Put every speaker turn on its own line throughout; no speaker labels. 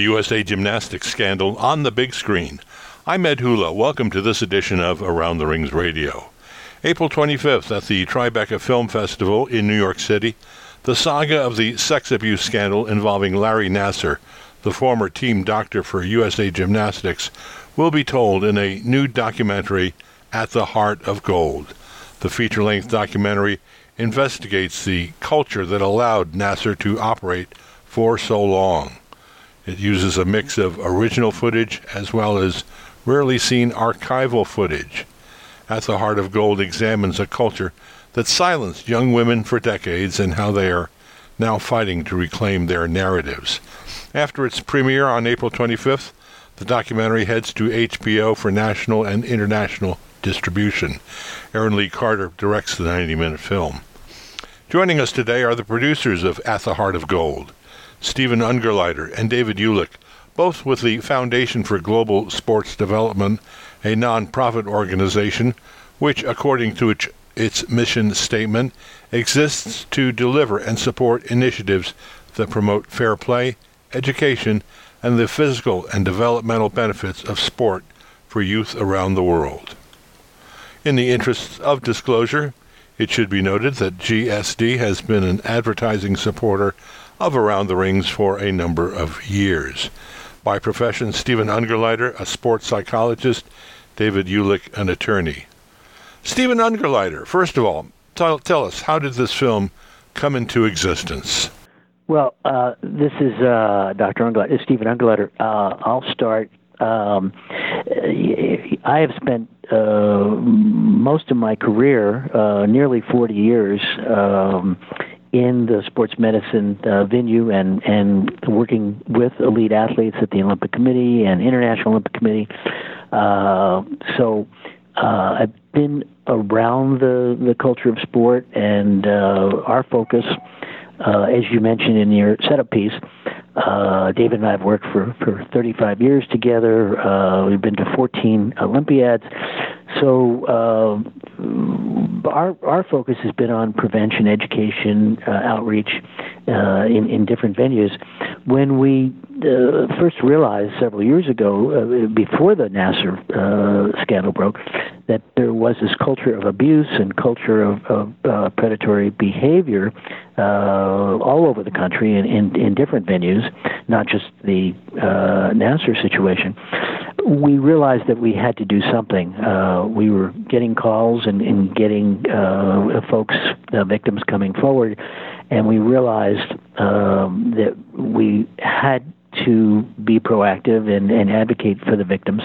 the USA Gymnastics scandal on the big screen. I'm Ed Hula. Welcome to this edition of Around the Rings Radio. April 25th at the Tribeca Film Festival in New York City, the saga of the sex abuse scandal involving Larry Nassar, the former team doctor for USA Gymnastics, will be told in a new documentary, At the Heart of Gold. The feature length documentary investigates the culture that allowed Nassar to operate for so long. It uses a mix of original footage as well as rarely seen archival footage. At the Heart of Gold examines a culture that silenced young women for decades and how they are now fighting to reclaim their narratives. After its premiere on April 25th, the documentary heads to HBO for national and international distribution. Erin Lee Carter directs the 90 minute film. Joining us today are the producers of At the Heart of Gold. Steven Ungerleider and David Ulich, both with the Foundation for Global Sports Development, a nonprofit organization which, according to its, its mission statement, exists to deliver and support initiatives that promote fair play, education, and the physical and developmental benefits of sport for youth around the world. In the interests of disclosure, it should be noted that GSD has been an advertising supporter of Around the Rings for a number of years. By profession, Steven Ungerleider, a sports psychologist, David Ulich, an attorney. Steven Ungerleider, first of all, tell, tell us, how did this film come into existence?
Well, uh, this is uh, Dr. Ungerleider, Steven Ungerleider. Uh, I'll start. Um, I have spent uh, most of my career, uh, nearly 40 years, um, in the sports medicine uh, venue and and working with elite athletes at the Olympic Committee and International Olympic Committee. Uh, so uh, I've been around the the culture of sport, and uh, our focus, uh, as you mentioned in your setup piece. Uh, David and I have worked for, for 35 years together. Uh, we've been to 14 Olympiads. So uh, our our focus has been on prevention, education, uh, outreach uh, in in different venues. When we uh, first realized several years ago, uh, before the Nassar uh, scandal broke, that there was this culture of abuse and culture of, of predatory behavior all over the country in, in, in different venues, not just the Nassar situation we realized that we had to do something. Uh, we were getting calls and, and getting uh, folks, uh, victims coming forward, and we realized um, that we had to be proactive and, and advocate for the victims.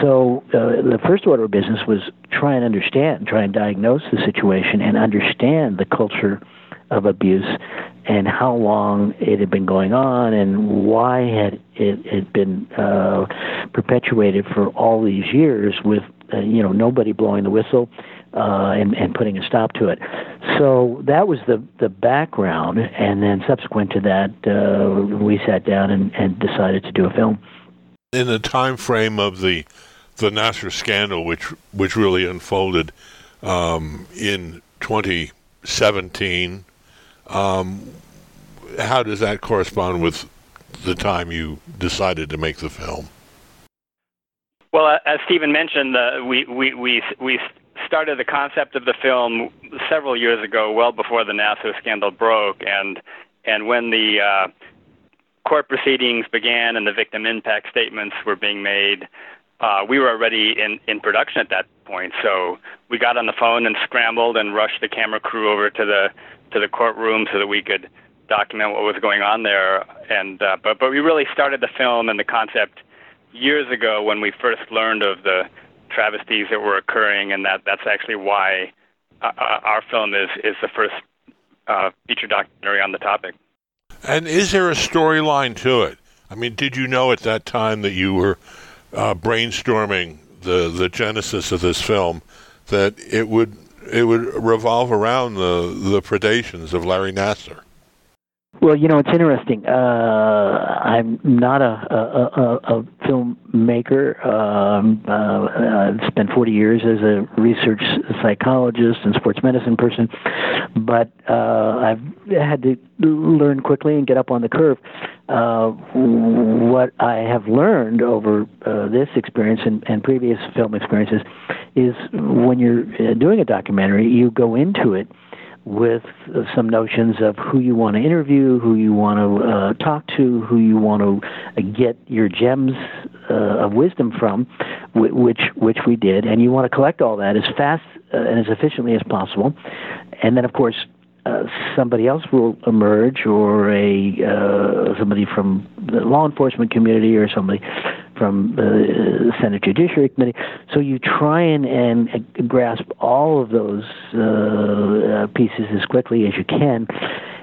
So uh, the first order of business was try and understand, try and diagnose the situation, and understand the culture of abuse and how long it had been going on and why had it had been uh, perpetuated for all these years with uh, you know nobody blowing the whistle uh, and and putting a stop to it. So that was the the background, and then subsequent to that, uh, we sat down and, and decided to do a film.
In the time frame of the the Nassar scandal, which which really unfolded um, in 2017 um, how does that correspond with the time you decided to make the film?
Well, as Steven mentioned, uh, we, we, we, we started the concept of the film several years ago, well before the Nassar scandal broke, and and when the uh, court proceedings began and the victim impact statements were being made, uh, we were already in, in production at that point. So we got on the phone and scrambled and rushed the camera crew over to the to the courtroom so that we could document what was going on there. And uh, but but we really started the film and the concept years ago when we first learned of the travesties that were occurring, and that that's actually why uh, uh our film is is the first uh, feature documentary on the topic.
And is there a storyline to it? I mean, did you know at that time that you were uh, brainstorming the the genesis of this film that it would it would revolve around the the predations of Larry Nassar.
Well, you know, it's interesting. Uh, I'm not a, a, a, a filmmaker. Um, uh, I've spent 40 years as a research psychologist and sports medicine person, but uh, I've had to learn quickly and get up on the curve. Uh, what I have learned over uh, this experience and, and previous film experiences is when you're uh, doing a documentary, you go into it with some notions of who you want to interview, who you want to uh, talk to, who you want to uh, get your gems uh, of wisdom from, which which we did, and you want to collect all that as fast uh, and as efficiently as possible, and then of course uh, somebody else will emerge, or a uh, somebody from the law enforcement community, or somebody from the Senate Judiciary Committee. So you try and, and grasp all of those uh, pieces as quickly as you can,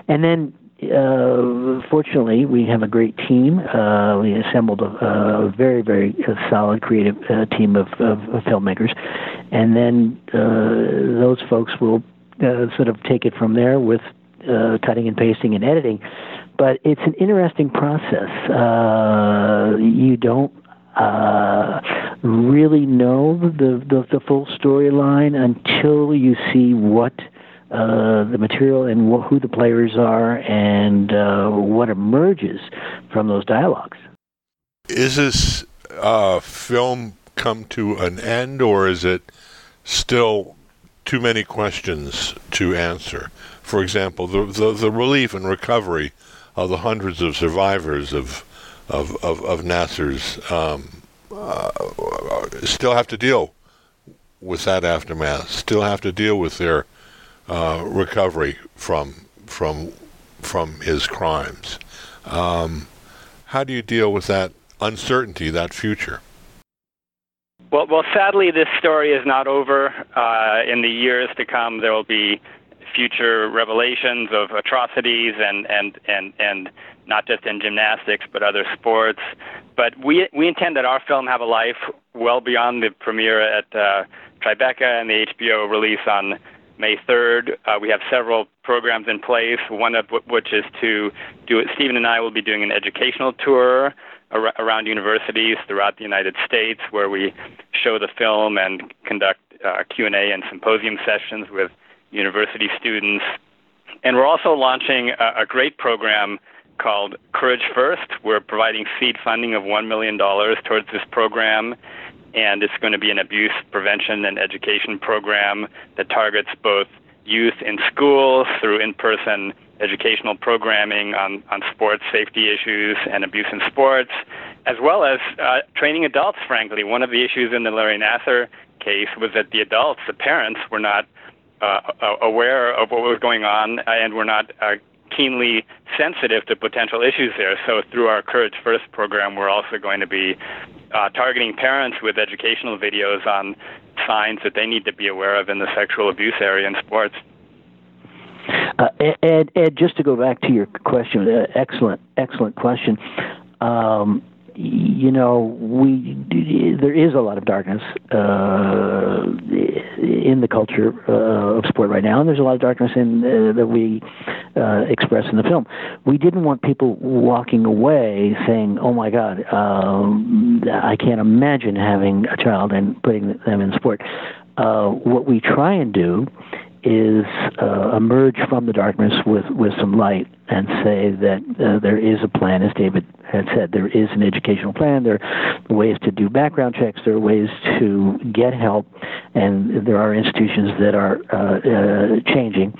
and then. Uh, fortunately, we have a great team. Uh, we assembled a, a very, very solid creative uh, team of, of, of, filmmakers, and then those folks will uh, sort of take it from there with uh, cutting and pasting and editing. But it's an interesting process. Uh, you don't uh, really know the, the, the full storyline until you see what uh, the material and wh- who the players are and uh, what emerges from those dialogues.
Is this uh, film come to an end, or is it still too many questions to answer. For example, the, the, the relief and recovery of the hundreds of survivors of of of, of Nassar's um, uh, still have to deal with that aftermath. Still have to deal with their uh, recovery from from from his crimes. Um, how do you deal with that uncertainty, that future?
Well, well, sadly, this story is not over. Uh, in the years to come, there will be future revelations of atrocities and and and and not just in gymnastics but other sports. But we we intend that our film have a life well beyond the premiere at uh, Tribeca and the HBO release on May 3rd. Uh, we have several programs in place. One of which is to do it. Steven and I will be doing an educational tour ar- around universities throughout the United States, where we show the film and conduct uh, Q&A and symposium sessions with university students. And we're also launching a, a great program called Courage First. We're providing seed funding of $1 million towards this program, and it's going to be an abuse prevention and education program that targets both youth in schools through in person educational programming on, on sports safety issues and abuse in sports, as well as uh, training adults, frankly. One of the issues in the Larry Nassar case was that the adults, the parents, were not uh, aware of what was going on and were not uh, keenly sensitive to potential issues there. So, through our Courage First program, we're also going to be uh, targeting parents with educational videos on signs that they need to be aware of in the sexual abuse area in sports.
Uh, Ed, Ed, just to go back to your question, uh, excellent, excellent question. Um, you know, we there is a lot of darkness uh, in the culture uh, of sport right now, and there's a lot of darkness in uh, that we uh, express in the film. We didn't want people walking away saying, "Oh my God, um, I can't imagine having a child and putting them in sport." Uh, what we try and do is uh, emerge from the darkness with, with some light and say that uh, there is a plan, as David had said, there is an educational plan. There are ways to do background checks. There are ways to get help, and there are institutions that are uh, uh, changing.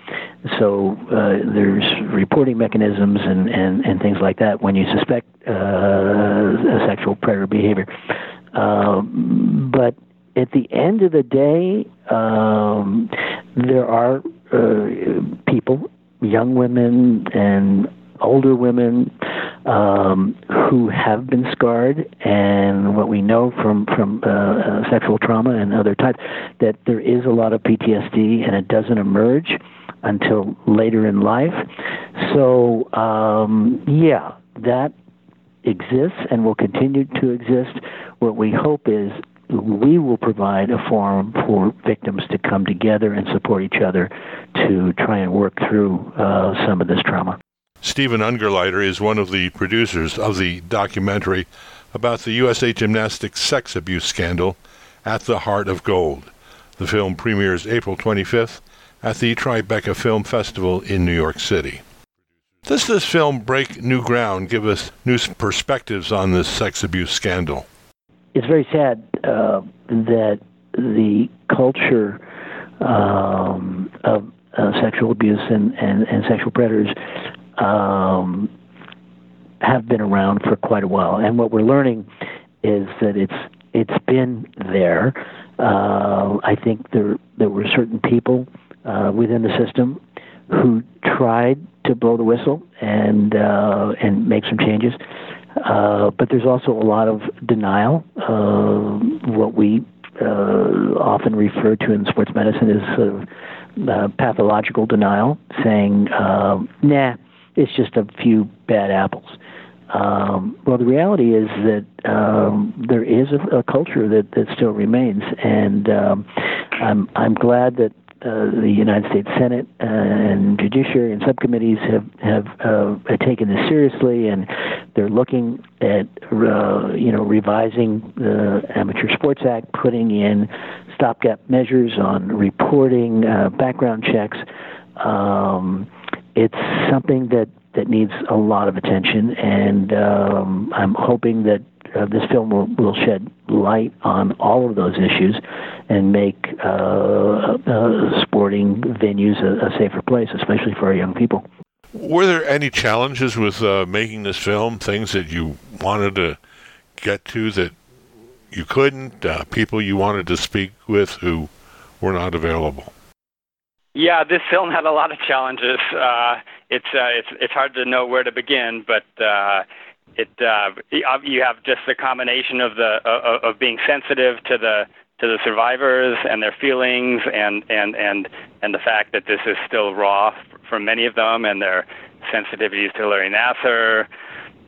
So uh, there's reporting mechanisms and, and, and things like that when you suspect uh, sexual predator behavior. Um, but at the end of the day, um, there are uh, people, young women and older women, um, who have been scarred, and what we know from from uh, uh, sexual trauma and other types, that there is a lot of PTSD, and it doesn't emerge until later in life. So, um, yeah, that exists and will continue to exist. What we hope is we will provide a forum for victims to come together and support each other to try and work through uh, some of this trauma.
Steven Ungerleider is one of the producers of the documentary about the USA Gymnastics sex abuse scandal at the Heart of Gold. The film premieres April 25th at the Tribeca Film Festival in New York City. Does this film break new ground, give us new perspectives on this sex abuse scandal?
It's very sad uh, that the culture um, of uh, sexual abuse and, and, and sexual predators um, have been around for quite a while. And what we're learning is that it's it's been there. Uh, I think there there were certain people uh, within the system who tried to blow the whistle and uh, and make some changes. Uh, but there's also a lot of denial. Uh, what we uh, often refer to in sports medicine as sort of uh, pathological denial, saying, uh, "Nah, it's just a few bad apples." Um, well, the reality is that um, there is a, a culture that, that still remains, and um, I'm I'm glad that uh, the United States Senate uh, and Judiciary and subcommittees have have uh, taken this seriously, and they're looking at uh, you know revising the Amateur Sports Act, putting in stopgap measures on reporting, uh, background checks. Um, it's something that that needs a lot of attention, and um, I'm hoping that uh, this film will, will shed light on all of those issues and make uh, uh, sporting venues a, a, safer place, especially for our young people.
Were there any challenges with uh, making this film? Things that you wanted to get to that you couldn't? Uh, people you wanted to speak with who were not available?
Yeah, this film had a lot of challenges. Uh, it's it's it's hard to know where to begin, but it uh, you have just the combination of the uh, of being sensitive to the to the survivors and their feelings and and and and the fact that this is still raw for many of them and their sensitivities to Larry Nassar.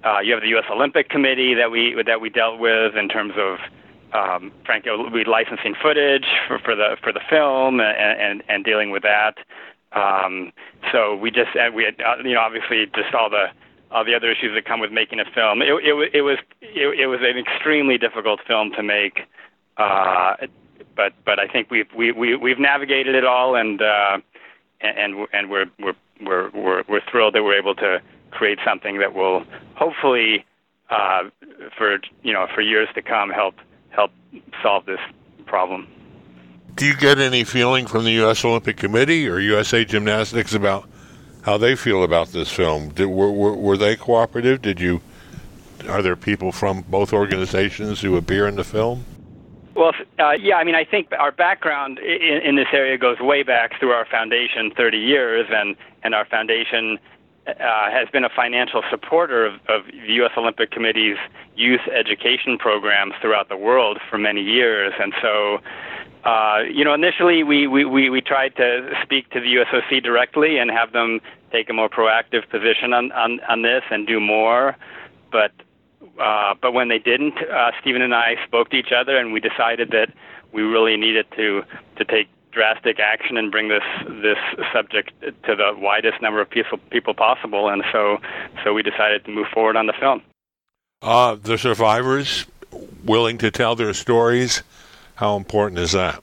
Uh, you have the U.S. Olympic Committee that we that we dealt with in terms of um, frankly we licensing footage for, for the for the film and, and and dealing with that. Um, so we just we had uh, you know obviously just all the uh, the other issues that come with making a film. It, it, it was it, it was an extremely difficult film to make, uh, but but I think we've we, we, we've navigated it all, and uh, and and we're we're we're we're we're thrilled that we're able to create something that will hopefully uh, for you know for years to come help help solve this problem.
Do you get any feeling from the U.S. Olympic Committee or USA Gymnastics about how they feel about this film. Did, were, were, were they cooperative? Did you? Are there people from both organizations who appear in the film?
Well, uh, yeah. I mean, I think our background in, in this area goes way back through our foundation, 30 years, and and our foundation uh, has been a financial supporter of, of the U.S. Olympic Committee's youth education programs throughout the world for many years, and so uh, you know, initially we, we, we, we tried to speak to the USOC directly and have them take a more proactive position on, on, on this and do more. But uh, but when they didn't, uh, Steven and I spoke to each other and we decided that we really needed to to take drastic action and bring this this subject to the widest number of people people possible. And so so we decided to move forward on the film.
Uh, the survivors willing to tell their stories how important is that?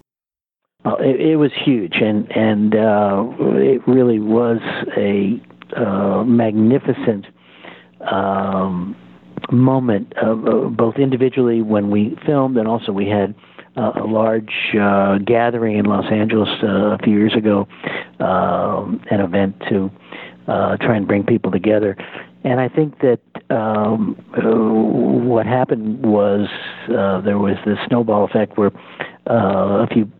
Well, it, it was huge, and and uh, it really was a uh, magnificent um, moment, uh, both individually when we filmed, and also we had uh, a large uh, gathering in Los Angeles uh, a few years ago, um, an event to uh, try and bring people together. And I think that um, uh, what happened was uh, there was this snowball effect where uh, a few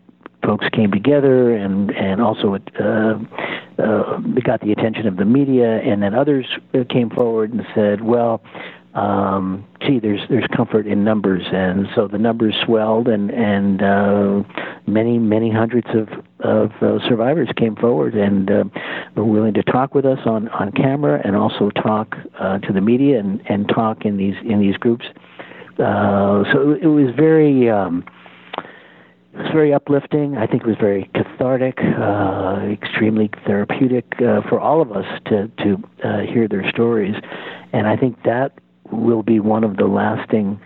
folks came together, and and also it uh, uh, got the attention of the media, and then others came forward and said, well um, gee, there's there's comfort in numbers, and so the numbers swelled, and and uh, many many hundreds of of uh, survivors came forward and uh, were willing to talk with us on on camera, and also talk uh, to the media, and and talk in these in these groups. Uh, so it was very. Um, It was very uplifting. I think it was very cathartic, uh, extremely therapeutic uh, for all of us to to uh, hear their stories, and I think that will be one of the lasting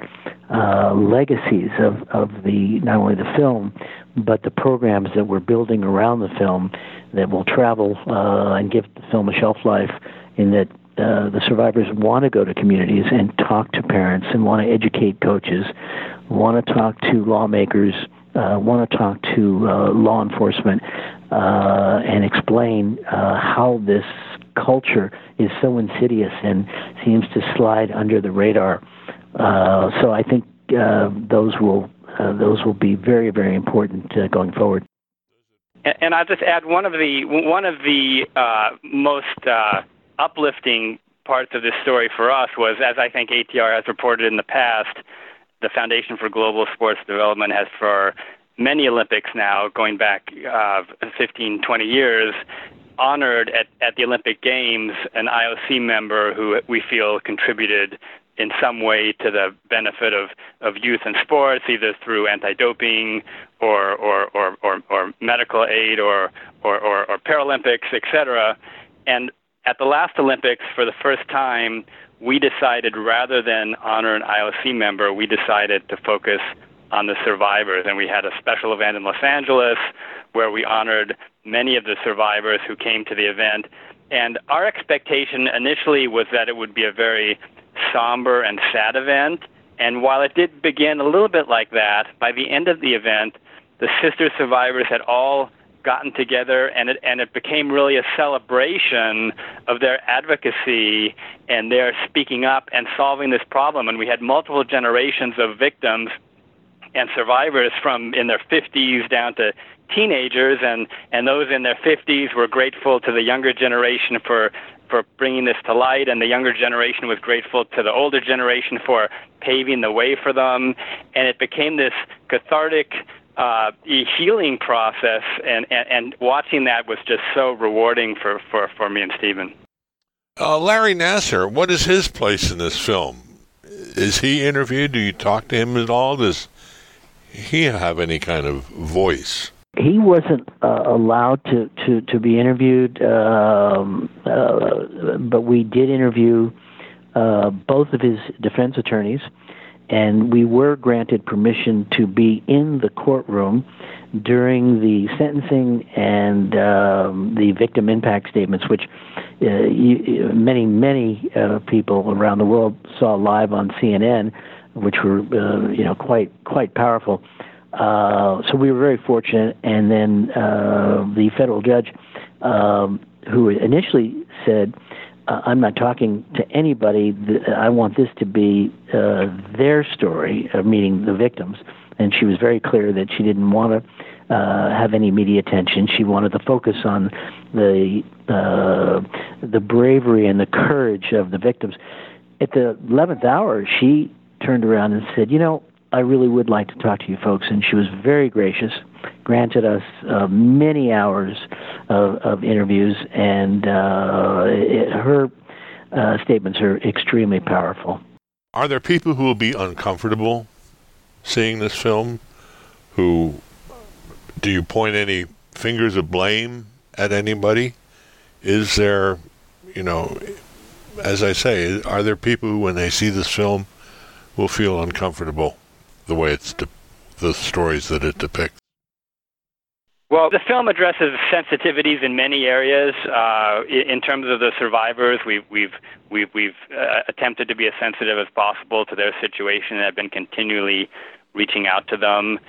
uh, legacies of of the not only the film, but the programs that we're building around the film that will travel uh, and give the film a shelf life. In that uh, the survivors want to go to communities and talk to parents and want to educate coaches, want to talk to lawmakers uh, want to talk to uh, law enforcement uh, and explain uh, how this culture is so insidious and seems to slide under the radar. Uh, so I think uh, those will those will be very very important going forward.
And I'll just add one of the one of the most uplifting parts of this story for us was, as I think ATR has reported in the past, the Foundation for Global Sports Development has for many Olympics now, going back uh, 15, 20 years, honored at, at the Olympic Games an IOC member who we feel contributed in some way to the benefit of, of youth in sports, either through anti-doping or, or, or, or, or medical aid or, or, or, or Paralympics, etc. And at the last Olympics, for the first time, we decided rather than honor an IOC member, we decided to focus on the survivors. And we had a special event in Los Angeles where we honored many of the survivors who came to the event. And our expectation initially was that it would be a very somber and sad event. And while it did begin a little bit like that, by the end of the event, the sister survivors had all gotten together and it and it became really a celebration of their advocacy and their speaking up and solving this problem and we had multiple generations of victims and survivors from in their 50s down to teenagers and and those in their 50s were grateful to the younger generation for for bringing this to light and the younger generation was grateful to the older generation for paving the way for them and it became this cathartic uh, healing process, and, and, and watching that was just so rewarding for, for, for me and Steven.
Uh, Larry Nassar, what is his place in this film? Is he interviewed? Do you talk to him at all? Does he have any kind of voice?
He wasn't uh, allowed to, to, to be interviewed, um, uh, but we did interview uh, both of his defense attorneys and we were granted permission to be in the courtroom during the sentencing and um, the victim impact statements, which uh, you, many, many uh, people around the world saw live on CNN, which were uh, you know quite quite powerful. Uh, so we were very fortunate, and then uh, the federal judge, um, who initially said uh, I'm not talking to anybody. I want this to be uh, their story, uh, meaning the victims. And she was very clear that she didn't want to uh, have any media attention. She wanted to focus on the uh, the bravery and the courage of the victims. At the eleventh hour, she turned around and said, "You know, I really would like to talk to you folks. And she was very gracious, granted us uh, many hours of, of interviews, and uh, it, her uh, statements are extremely powerful.
Are there people who will be uncomfortable seeing this film? Who do you point any fingers of blame at anybody? Is there, you know, as I say, are there people who, when they see this film, will feel uncomfortable? The way it's de- the stories that it depicts?
Well, the film addresses sensitivities in many areas. Uh, in terms of the survivors, we've we've we've, we've uh, attempted to be as sensitive as possible to their situation and have been continually reaching out to them.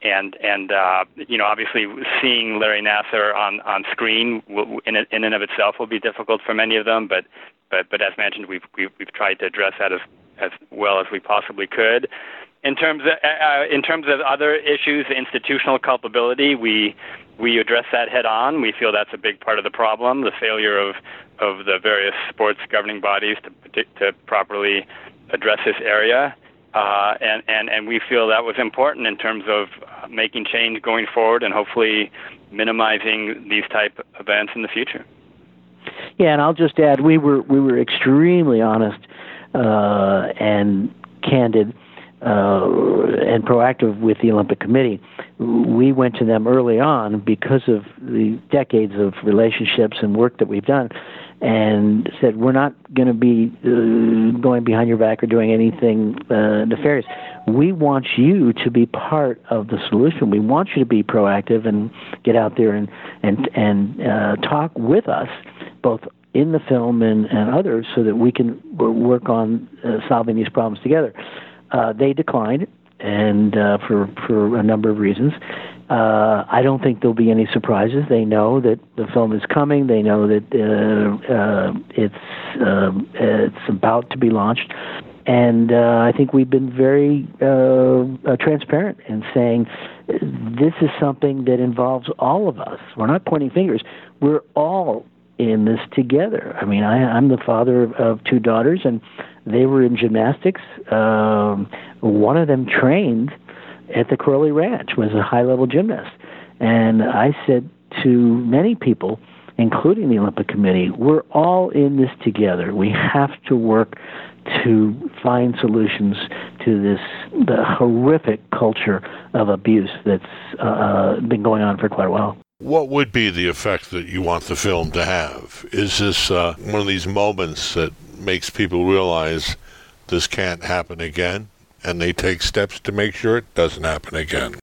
And and uh, you know, obviously, seeing Larry Nassar on on screen will, in in and of itself will be difficult for many of them. But but but as mentioned, we've we've, we've tried to address that as as well as we possibly could. In terms of, uh, uh, in terms of other issues, institutional culpability, we we address that head on. We feel that's a big part of the problem, the failure of of the various sports governing bodies to to properly address this area. Uh, and, and, and we feel that was important in terms of making change going forward and hopefully minimizing these type events in the future.
Yeah, and I'll just add, we were we were extremely honest uh, and candid uh, and proactive with the Olympic Committee. We went to them early on because of the decades of relationships and work that we've done, and said we're not going to be uh, going behind your back or doing anything uh, nefarious. We want you to be part of the solution. We want you to be proactive and get out there and and and uh, talk with us, both in the film and, and others, so that we can work on uh, solving these problems together. Uh, they declined, and uh, for for a number of reasons. Uh, I don't think there'll be any surprises. They know that the film is coming. They know that uh, uh, it's um, it's about to be launched, and uh, I think we've been very uh, uh, transparent in saying this is something that involves all of us. We're not pointing fingers. We're all in this together. I mean, I, I'm the father of, of two daughters, and they were in gymnastics. Um, one of them trained at the Karolyi Ranch, was a high level gymnast. And I said to many people, including the Olympic Committee, we're all in this together. We have to work to find solutions to this the horrific culture of abuse that's uh, been going on for quite a while.
What would be the effect that you want the film to have? Is this uh, one of these moments that makes people realize this can't happen again, and they take steps to make sure it doesn't happen again?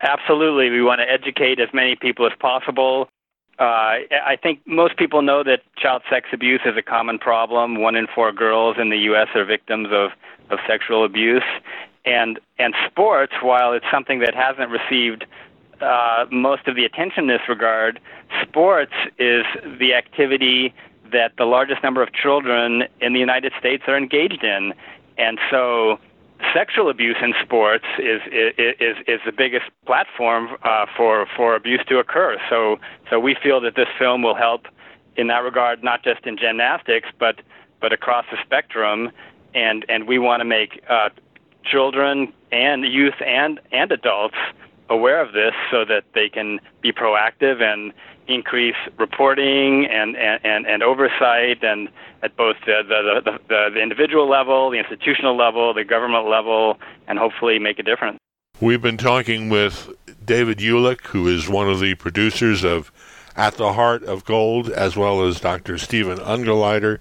Absolutely. We want to educate as many people as possible. Uh, I think most people know that child sex abuse is a common problem. One in four girls in the U.S. are victims of, of sexual abuse. And, and sports, while it's something that hasn't received uh, most of the attention in this regard, sports is the activity that the largest number of children in the United States are engaged in. And so sexual abuse in sports is is is the biggest platform uh, for for abuse to occur. So so we feel that this film will help in that regard, not just in gymnastics, but but across the spectrum. And and we want to make uh, children and youth and and adults aware of this so that they can be proactive and increase reporting and, and, and oversight and at both the, the, the, the individual level, the institutional level, the government level, and hopefully make a difference.
We've been talking with David Ulich, who is one of the producers of At the Heart of Gold, as well as Dr. Steven Ungerleider,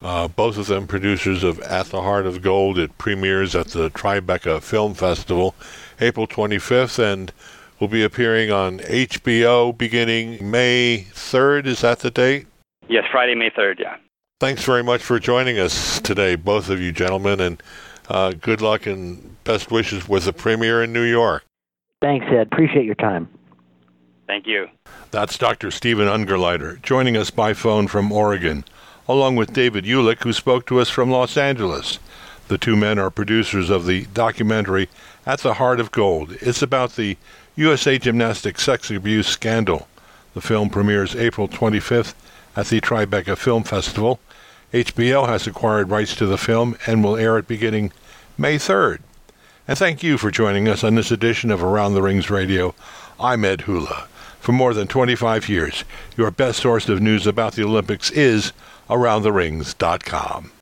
uh, both of them producers of At the Heart of Gold. It premieres at the Tribeca Film Festival April 25th and will be appearing on HBO beginning May 3rd. Is that the date?
Yes, Friday, May 3rd, yeah.
Thanks very much for joining us today, both of you gentlemen, and uh, good luck and best wishes with the premiere in New York.
Thanks, Ed. Appreciate your time.
Thank you.
That's Dr. Steven Ungerleider joining us by phone from Oregon, along with David Ulich, who spoke to us from Los Angeles. The two men are producers of the documentary At the Heart of Gold. It's about the USA Gymnastics sex abuse scandal. The film premieres April 25th at the Tribeca Film Festival. HBO has acquired rights to the film and will air it beginning May 3rd. And thank you for joining us on this edition of Around the Rings Radio. I'm Ed Hula. For more than 25 years, your best source of news about the Olympics is AroundTheRings.com.